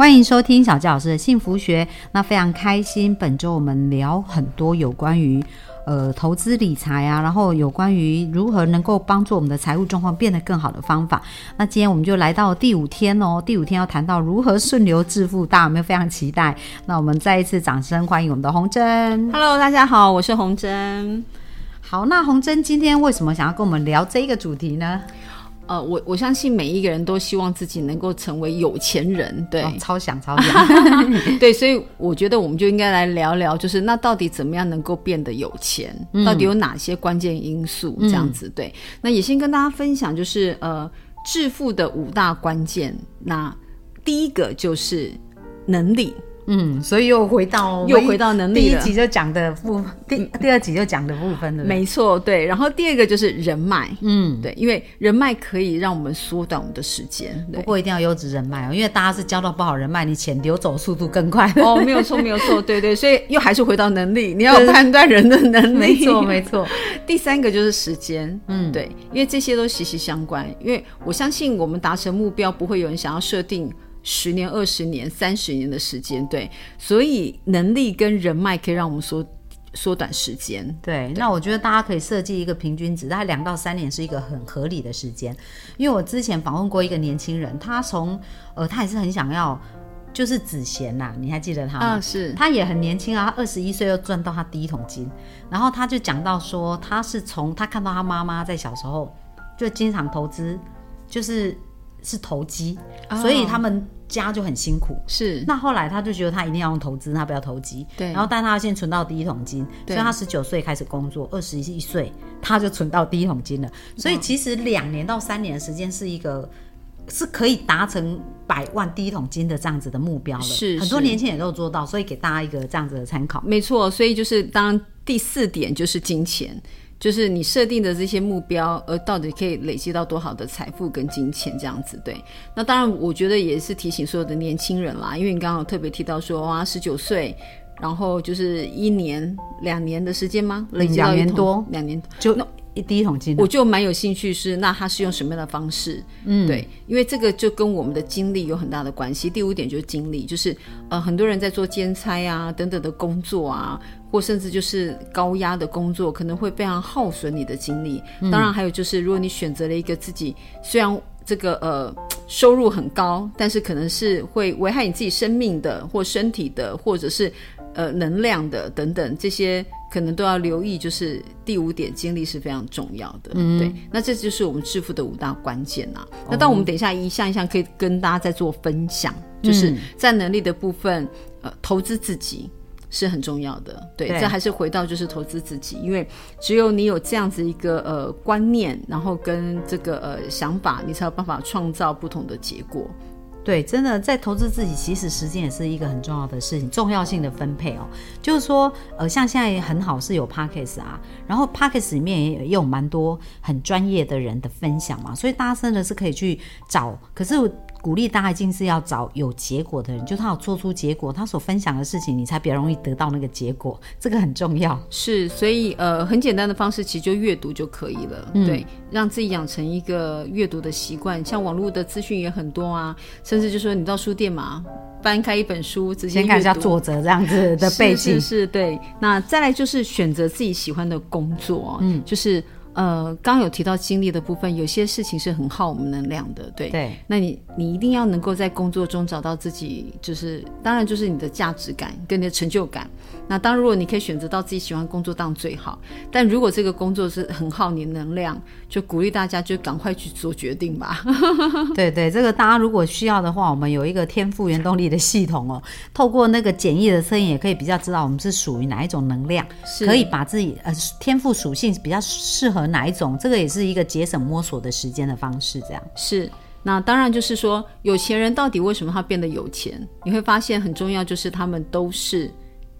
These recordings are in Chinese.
欢迎收听小纪老师的幸福学。那非常开心，本周我们聊很多有关于呃投资理财啊，然后有关于如何能够帮助我们的财务状况变得更好的方法。那今天我们就来到第五天哦，第五天要谈到如何顺流致富，大家有没有非常期待？那我们再一次掌声欢迎我们的洪珍。Hello，大家好，我是洪珍。好，那洪珍今天为什么想要跟我们聊这个主题呢？呃，我我相信每一个人都希望自己能够成为有钱人，对、哦超想超想。对，所以我觉得我们就应该来聊聊，就是那到底怎么样能够变得有钱？到底有哪些关键因素？这样子，对。那也先跟大家分享，就是呃，致富的五大关键。那第一个就是能力，嗯，所以又回到又回到能力第一集就讲的部分，第第二集就讲的部分的。没错，对。然后第二个就是人脉，嗯，对，因为人脉可以让我们缩短我们的时间，不过一定要优质人脉哦，因为大家是交到不好人脉，你钱流走速度更快。哦，没有错，没有错，对对，所以又还是回到能力，你要判断人的能力。没错，没错。第三个就是时间，嗯，对，因为这些都息息相关。因为我相信我们达成目标，不会有人想要设定十年、二十年、三十年的时间，对，所以能力跟人脉可以让我们缩缩短时间。对，那我觉得大家可以设计一个平均值，大概两到三年是一个很合理的时间。因为我之前访问过一个年轻人，他从呃，他也是很想要，就是子贤呐、你还记得他吗？啊，是，他也很年轻啊，他二十一岁又赚到他第一桶金，然后他就讲到说，他是从他看到他妈妈在小时候就经常投资，就是是投机，所以他们家就很辛苦。是，那后来他就觉得他一定要用投资，他不要投机。对然后但他要先存到第一桶金，所以他十九岁开始工作，二十一岁他就存到第一桶金了。所以其实两年到三年的时间是一个是可以达成百万第一桶金的这样子的目标了。是很多年轻人都有做到，所以给大家一个这样子的参考。没错，所以就是当第四点就是金钱。就是你设定的这些目标，呃到底可以累积到多少的财富跟金钱这样子，对。那当然，我觉得也是提醒所有的年轻人啦，因为你刚刚有特别提到说，哇，十九岁，然后就是一年、两年的时间吗？累积到两年多，两年就一第一桶金了，我就蛮有兴趣是，那他是用什么样的方式？嗯，对，因为这个就跟我们的经历有很大的关系。第五点就是经历，就是呃，很多人在做兼差啊等等的工作啊，或甚至就是高压的工作，可能会非常耗损你的精力。当然，还有就是，如果你选择了一个自己虽然这个呃收入很高，但是可能是会危害你自己生命的，或身体的，或者是呃能量的等等这些。可能都要留意，就是第五点，精力是非常重要的。嗯，对，那这就是我们致富的五大关键呐、那当我们等一下一项一项可以跟大家再做分享，就是在能力的部分，呃，投资自己。是很重要的，对，对这还是回到就是投资自己，因为只有你有这样子一个呃观念，然后跟这个呃想法，你才有办法创造不同的结果。对，真的在投资自己，其实时间也是一个很重要的事情，重要性的分配哦。就是说，呃，像现在很好是有 podcast 啊，然后 podcast 里面也有蛮多很专业的人的分享嘛，所以大家真的是可以去找。可是鼓励大家一定是要找有结果的人，就他有做出结果，他所分享的事情，你才比较容易得到那个结果，这个很重要。是，所以呃，很简单的方式，其实就阅读就可以了。对，让自己养成一个阅读的习惯。像网络的资讯也很多啊，甚至就说你到书店嘛，翻开一本书，直接先看一下作者这样子的背景，是是是对。那再来就是选择自己喜欢的工作，嗯，就是呃，刚刚有提到精力的部分，有些事情是很耗我们能量的，对。对那你你一定要能够在工作中找到自己，就是当然就是你的价值感跟你的成就感。那当然，如果你可以选择到自己喜欢工作，当然最好。但如果这个工作是很耗你能量，就鼓励大家就赶快去做决定吧。对对，这个大家如果需要的话，我们有一个天赋原动力的系统哦，透过那个简易的测验，也可以比较知道我们是属于哪一种能量，是可以把自己呃天赋属性比较适合哪一种，这个也是一个节省摸索的时间的方式，这样。是，那当然就是说，有钱人到底为什么他变得有钱？你会发现很重要，就是他们都是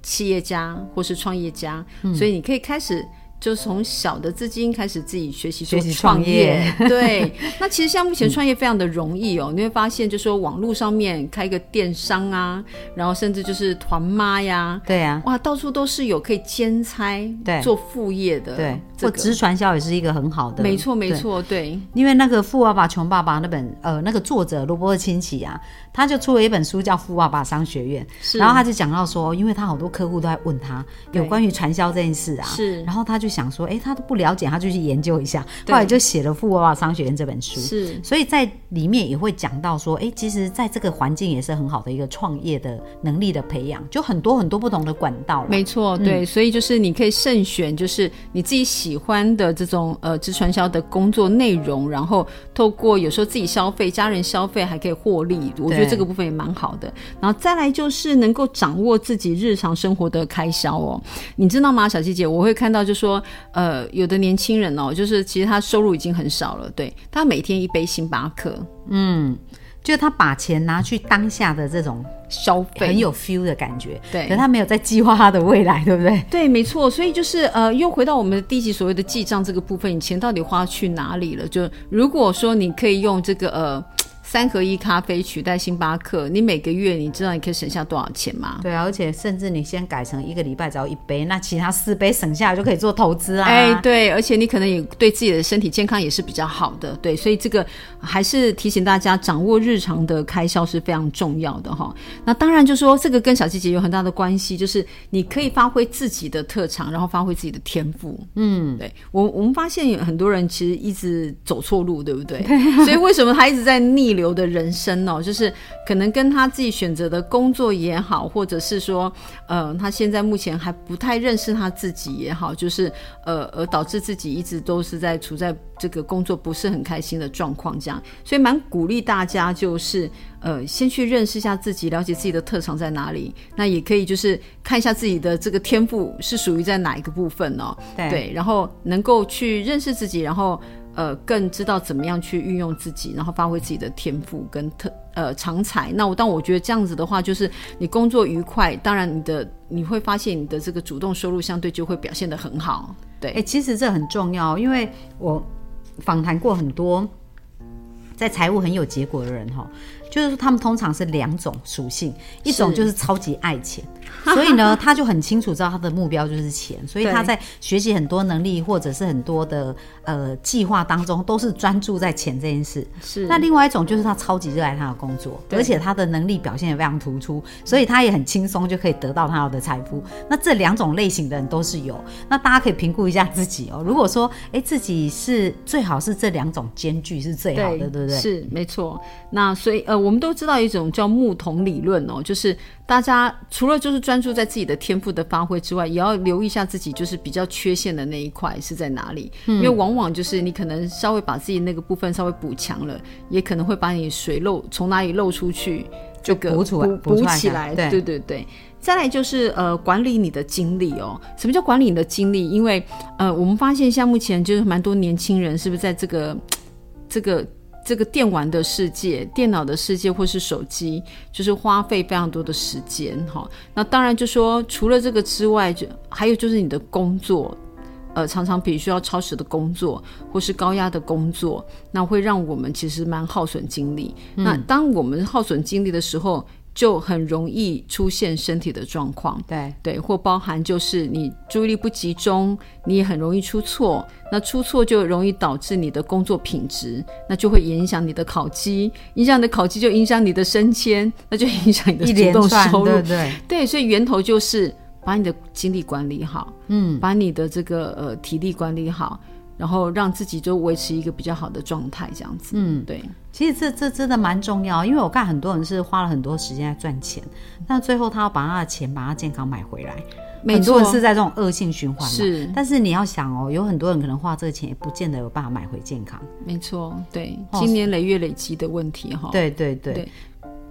企业家或是创业家，嗯所以你可以开始。就从小的资金开始自己学习做学习创创业对。那其实像目前创业非常的容易哦，你会发现，就说网络上面开个电商啊，然后甚至就是团妈呀，对啊，哇，到处都是有可以兼差对做副业的，对，或直传销也是一个很好的，没错没。错，对，因为那个《富爸爸穷爸爸》那本呃那个作者罗伯特清崎啊，他就出了一本书叫《富爸爸商学院》，然后他就讲到说，因为他好多客户都在问他有关于传销这件事啊，是。然后他就想说，哎，他都不了解，他就去研究一下，后来就写了《富爸爸商学院》这本书。是。所以在里面也会讲到说，哎，其实在这个环境也是很好的一个创业的能力的培养，就很多很多不同的管道。没错，对，所以就是你可以慎选，就是你自己喜喜欢的这种呃直传销的工作内容，然后透过有时候自己消费、家人消费还可以获利，我觉得这个部分也蛮好的。然后再来就是能够掌握自己日常生活的开销哦，你知道吗，小七姐？我会看到就说呃有的年轻人哦，就是其实他收入已经很少了，对他每天一杯星巴克嗯就他把钱拿去当下的这种消费很有 feel 的感觉，对可他没有在计划他的未来，对不对？对，没错，所以就是呃，又回到我们的第一集所谓的记账这个部分，你钱到底花去哪里了？就如果说你可以用这个呃三合一咖啡取代星巴克，你每个月你知道你可以省下多少钱吗？对啊，而且甚至你先改成一个礼拜只要一杯，那其他四杯省下来就可以做投资啊。哎，对，而且你可能也对自己的身体健康也是比较好的，对，所以这个还是提醒大家，掌握日常的开销是非常重要的哈。那当然就说这个跟小季节有很大的关系，就是你可以发挥自己的特长，然后发挥自己的天赋。嗯，对我我们发现有很多人其实一直走错路，对不对？所以为什么他一直在逆流的人生哦？就是可能跟他自己选择的工作也好，或者是说，呃，他现在目前还不太认识他自己也好，就是呃，而导致自己一直都是在处在这个工作不是很开心的状况，这样，所以蛮鼓励大家就是呃，先去认识一下自己，了解自己的特长在哪里，那也可以就是看一下自己的这个天赋是属于在哪一个部分哦，对。然后能够去认识自己，然后呃更知道怎么样去运用自己，然后发挥自己的天赋跟特呃长才。那我但我觉得这样子的话，就是你工作愉快，当然你的你会发现你的这个主动收入相对就会表现得很好。对，哎、其实这很重要，因为我访谈过很多在财务很有结果的人哈，就是说他们通常是两种属性，一种就是超级爱钱，所以呢，他就很清楚知道他的目标就是钱，所以他在学习很多能力或者是很多的呃计划当中，都是专注在钱这件事。是那另外一种就是他超级热爱他的工作，而且他的能力表现也非常突出，所以他也很轻松就可以得到他要的财富。那这两种类型的人都是有，那大家可以评估一下自己哦。如果说哎自己是最好是这两种兼具是最好的，对不对？是没错。那所以呃，我们都知道一种叫木桶理论哦，就是大家除了就是专注在自己的天赋的发挥之外，也要留意一下自己就是比较缺陷的那一块是在哪里，嗯因为往往就是你可能稍微把自己那个部分稍微补强了，也可能会把你水漏从哪里漏出去。这个补出来补起来，对对对对。再来就是呃，管理你的精力哦。什么叫管理你的精力？因为呃，我们发现像目前就是蛮多年轻人，是不是在这个这个这个电玩的世界、电脑的世界或是手机，就是花费非常多的时间哈。那当然就说除了这个之外，就还有就是你的工作。呃，常常比如需要超时的工作，或是高压的工作，那会让我们其实蛮耗损精力。那当我们耗损精力的时候，就很容易出现身体的状况。对对，或包含就是你注意力不集中，你也很容易出错。那出错就容易导致你的工作品质，那就会影响你的考绩，影响你的考绩就影响你的升迁，那就影响你的一主动收入对。对？对，所以源头就是把你的精力管理好，嗯，把你的这个呃体力管理好，然后让自己就维持一个比较好的状态，这样子。嗯，对，其实这这真的蛮重要，因为我看很多人是花了很多时间在赚钱，但最后他要把他的钱把他健康买回来，很多人，是在这种恶性循环。是但是你要想哦，有很多人可能花这个钱也不见得有办法买回健康。没错，对，哦今年累月累积的问题哈。对对对对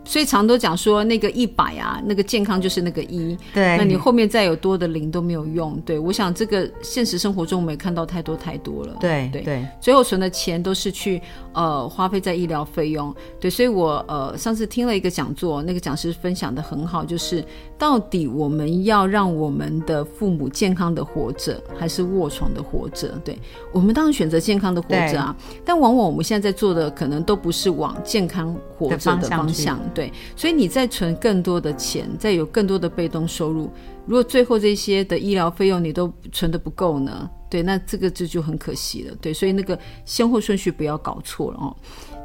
所以常都讲说那个一百啊，那个健康就是那个一，对，那你后面再有多的零都没有用。对我想这个现实生活中我们也看到太多太多了。对对对最后存的钱都是去呃花费在医疗费用。对，所以我呃上次听了一个讲座，那个讲师分享的很好，就是到底我们要让我们的父母健康的活着，还是卧床的活着？对我们当然选择健康的活着啊，但往往我们现在在做的可能都不是往健康活着的方向。对，所以你再存更多的钱，再有更多的被动收入，如果最后这些的医疗费用你都存的不够呢，对，那这个这就很可惜了。对，所以那个先后顺序不要搞错了哦。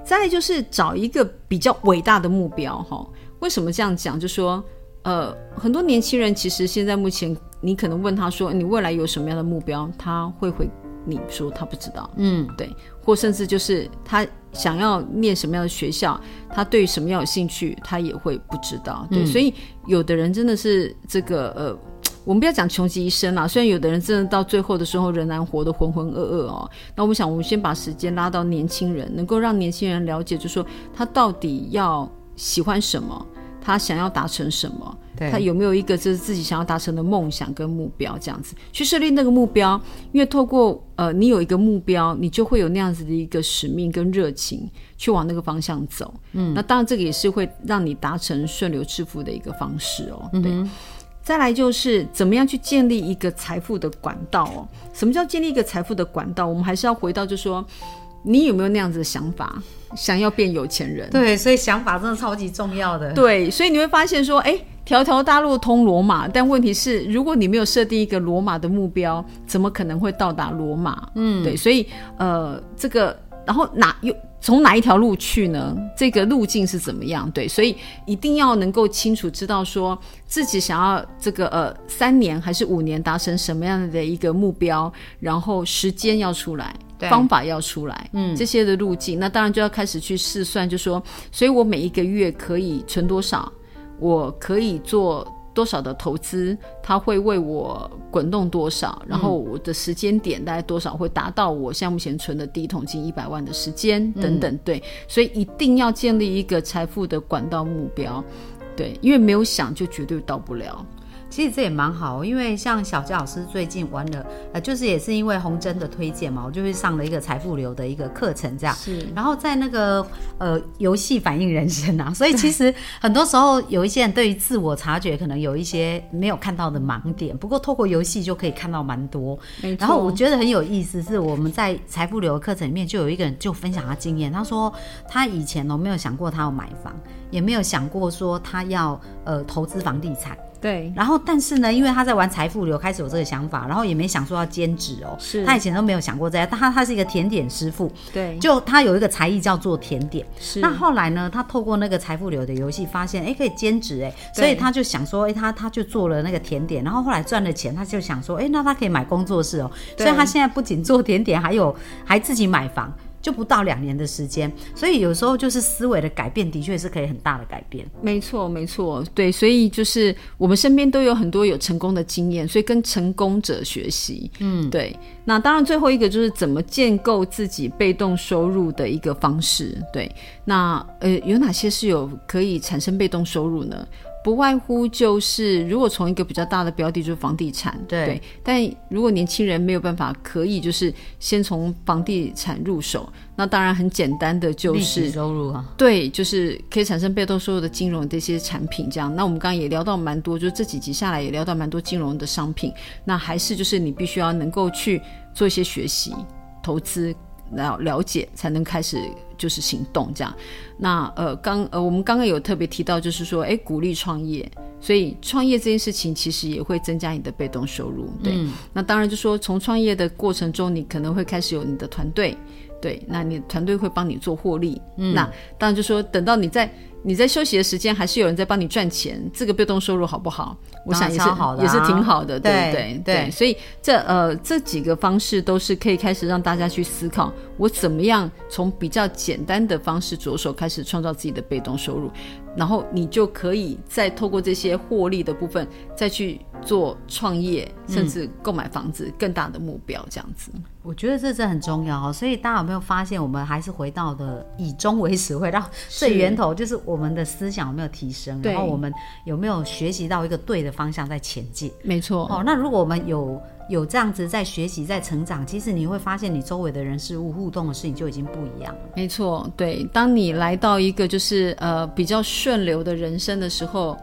再来就是找一个比较伟大的目标哈。为什么这样讲？就说呃，很多年轻人其实现在目前，你可能问他说你未来有什么样的目标，他会回你说他不知道。嗯，对，或甚至就是他想要念什么样的学校，他对什么样有兴趣，他也会不知道。对，所以有的人真的是这个呃。我们不要讲穷极一生啦，虽然有的人真的到最后的时候仍然活得浑浑噩噩哦。那我们想，我们先把时间拉到年轻人，能够让年轻人了解，就说他到底要喜欢什么，他想要达成什么，他有没有一个就是自己想要达成的梦想跟目标，这样子去设立那个目标。因为透过呃，你有一个目标，你就会有那样子的一个使命跟热情去往那个方向走。嗯，那当然这个也是会让你达成顺流致富的一个方式哦。对。再来就是怎么样去建立一个财富的管道哦？什么叫建立一个财富的管道？我们还是要回到，就说你有没有那样子的想法，想要变有钱人？对，所以想法真的超级重要的。对，所以你会发现说，哎，条条大路通罗马，但问题是，如果你没有设定一个罗马的目标，怎么可能会到达罗马？嗯，对，所以呃，这个。然后哪有从哪一条路去呢？这个路径是怎么样？对，所以一定要能够清楚知道说自己想要这个呃三年还是五年达成什么样的一个目标，然后时间要出来，方法要出来，嗯，这些的路径，那当然就要开始去试算，就说，所以我每一个月可以存多少，我可以做。多少的投资，它会为我滚动多少？然后我的时间点大概多少会达到我现在目前存的第一桶金一百万的时间等等？对，所以一定要建立一个财富的管道目标，对，因为没有想就绝对到不了。其实这也蛮好，因为像小杰老师最近玩了，呃，就是也是因为红针的推荐嘛，我就去上了一个财富流的一个课程，这样。是。然后在那个呃游戏反映人生啊，所以其实很多时候有一些人对于自我察觉可能有一些没有看到的盲点，不过透过游戏就可以看到蛮多。然后我觉得很有意思，是我们在财富流的课程里面就有一个人就分享他经验，他说他以前都没有想过他要买房，也没有想过说他要呃投资房地产。对，然后但是呢，因为他在玩财富流，开始有这个想法，然后也没想说要兼职哦。是，他以前都没有想过这样。他他是一个甜点师傅，对，就他有一个才艺叫做甜点。是。那后来呢，他透过那个财富流的游戏，发现哎可以兼职哎，所以他就想说，哎他他就做了那个甜点，然后后来赚了钱，他就想说，哎那他可以买工作室哦。所以他现在不仅做甜点，还有还自己买房。就不到两年的时间，所以有时候就是思维的改变，的确是可以很大的改变。没错，没错，对，所以就是我们身边都有很多有成功的经验，所以跟成功者学习。嗯，对。那当然，最后一个就是怎么建构自己被动收入的一个方式。对，那呃，有哪些是有可以产生被动收入呢？不外乎就是，如果从一个比较大的标的，就是房地产，对。但如果年轻人没有办法，可以就是先从房地产入手。那当然很简单的就是收入啊，对，就是可以产生被动收入的金融这些产品。这样，那我们刚刚也聊到蛮多，就是这几集下来也聊到蛮多金融的商品。那还是就是你必须要能够去做一些学习、投资。了了解才能开始就是行动这样，那呃刚呃我们刚刚有特别提到就是说哎鼓励创业，所以创业这件事情其实也会增加你的被动收入，对。那当然就说从创业的过程中，你可能会开始有你的团队，对，那你团队会帮你做获利，嗯那当然就说等到你在。你在休息的时间，还是有人在帮你赚钱，这个被动收入好不好？我想也是也是挺好的，对不对？对，所以这呃这几个方式都是可以开始让大家去思考，我怎么样从比较简单的方式着手开始创造自己的被动收入，然后你就可以再透过这些获利的部分再去做创业，甚至购买房子更大的目标，这样子。我觉得这是很重要哦，所以大家有没有发现，我们还是回到的以终为始，回到最源头，就是我们的思想有没有提升，然后我们有没有学习到一个对的方向在前进？没错。哦，那如果我们有有这样子在学习、在成长，其实你会发现，你周围的人事物互动的事情就已经不一样了。没错，对。当你来到一个就是呃比较顺流的人生的时候。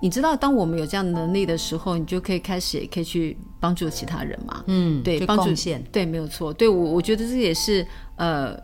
你知道，当我们有这样的能力的时候，你就可以开始，也可以去帮助其他人嘛。嗯，对，帮助献，对，没有错。对我，我觉得这也是呃，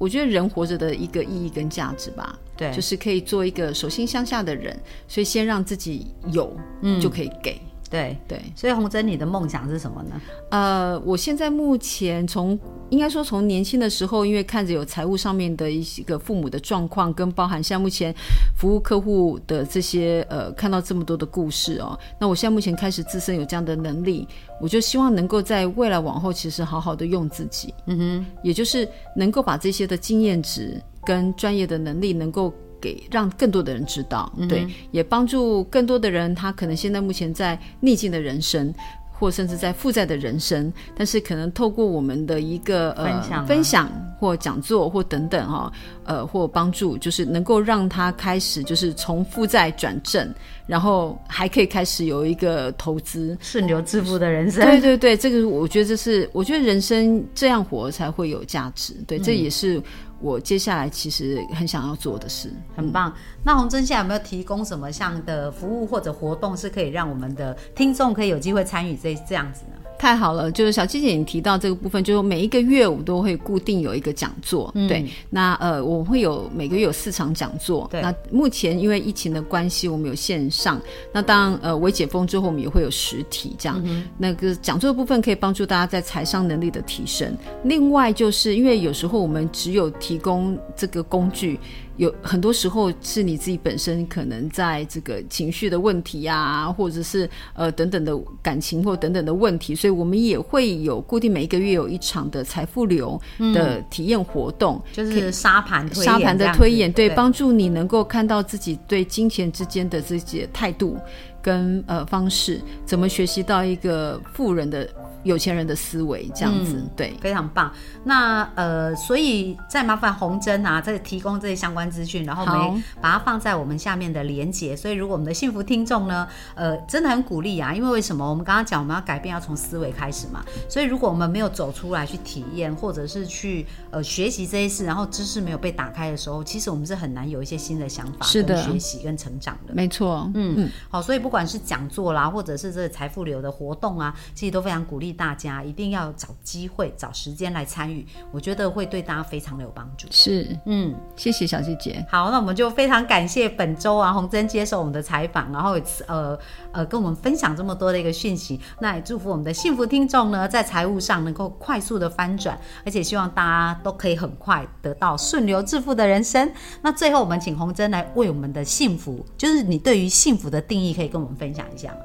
我觉得人活着的一个意义跟价值吧。对，就是可以做一个手心向下的人，所以先让自己有，嗯，就可以给。对对，所以洪真，你的梦想是什么呢？呃，我现在目前从应该说从年轻的时候，因为看着有财务上面的一些个父母的状况，跟包含像目前服务客户的这些呃，看到这么多的故事哦，那我现在目前开始自身有这样的能力，我就希望能够在未来往后，其实好好的用自己，嗯哼，也就是能够把这些的经验值跟专业的能力能够。给让更多的人知道，对，也帮助更多的人。他可能现在目前在逆境的人生，或甚至在负债的人生，但是可能透过我们的一个呃分享、分享或讲座或等等哈，呃，或帮助，就是能够让他开始就是从负债转正，然后还可以开始有一个投资顺流致富的人生。对对对，这个我觉得这是我觉得人生这样活才会有价值。对，这也是。我接下来其实很想要做的事，很棒。那洪真现在有没有提供什么像的服务或者活动，是可以让我们的听众可以有机会参与这这样子呢？太好了，就是小七姐你提到这个部分，就是每一个月我们都会固定有一个讲座，对。那呃，我会有每个月有四场讲座。对。那目前因为疫情的关系，我们有线上。那当呃，微解封之后，我们也会有实体这样。那个讲座的部分可以帮助大家在财商能力的提升。另外，就是因为有时候我们只有提供这个工具。有很多时候是你自己本身可能在这个情绪的问题呀，或者是呃等等的感情或等等的问题，所以我们也会有固定每一个月有一场的财富流的体验活动，就是沙盘沙盘的推演，对，帮助你能够看到自己对金钱之间的这些态度跟呃方式，怎么学习到一个富人的。有钱人的思维这样子，对，非常棒。那呃，所以再麻烦红珍啊，再提供这些相关资讯，然后我们把它放在我们下面的连接。所以，如果我们的幸福听众呢，呃，真的很鼓励啊，因为为什么？我们刚刚讲我们要改变，要从思维开始嘛。所以，如果我们没有走出来去体验，或者是去呃学习这些事，然后知识没有被打开的时候，其实我们是很难有一些新的想法、是的学习跟成长的。没错，嗯嗯。好，所以不管是讲座啦，或者是这个财富流的活动啊，其实都非常鼓励。大家一定要找机会、找时间来参与，我觉得会对大家非常的有帮助。是，嗯，谢谢小姐姐。好，那我们就非常感谢本周啊洪珍接受我们的采访，然后呃呃跟我们分享这么多的一个讯息。那也祝福我们的幸福听众呢，在财务上能够快速的翻转，而且希望大家都可以很快得到顺流致富的人生。那最后，我们请洪珍来为我们的幸福，就是你对于幸福的定义，可以跟我们分享一下吗？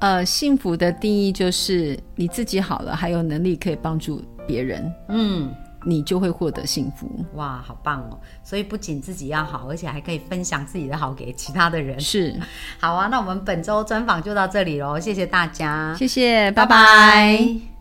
呃，幸福的定义就是你自己好了，还有能力可以帮助别人，嗯，你就会获得幸福。哇，好棒哦！所以不仅自己要好，而且还可以分享自己的好给其他的人。是，好啊，那我们本周专访就到这里喽，谢谢大家，谢谢，拜拜。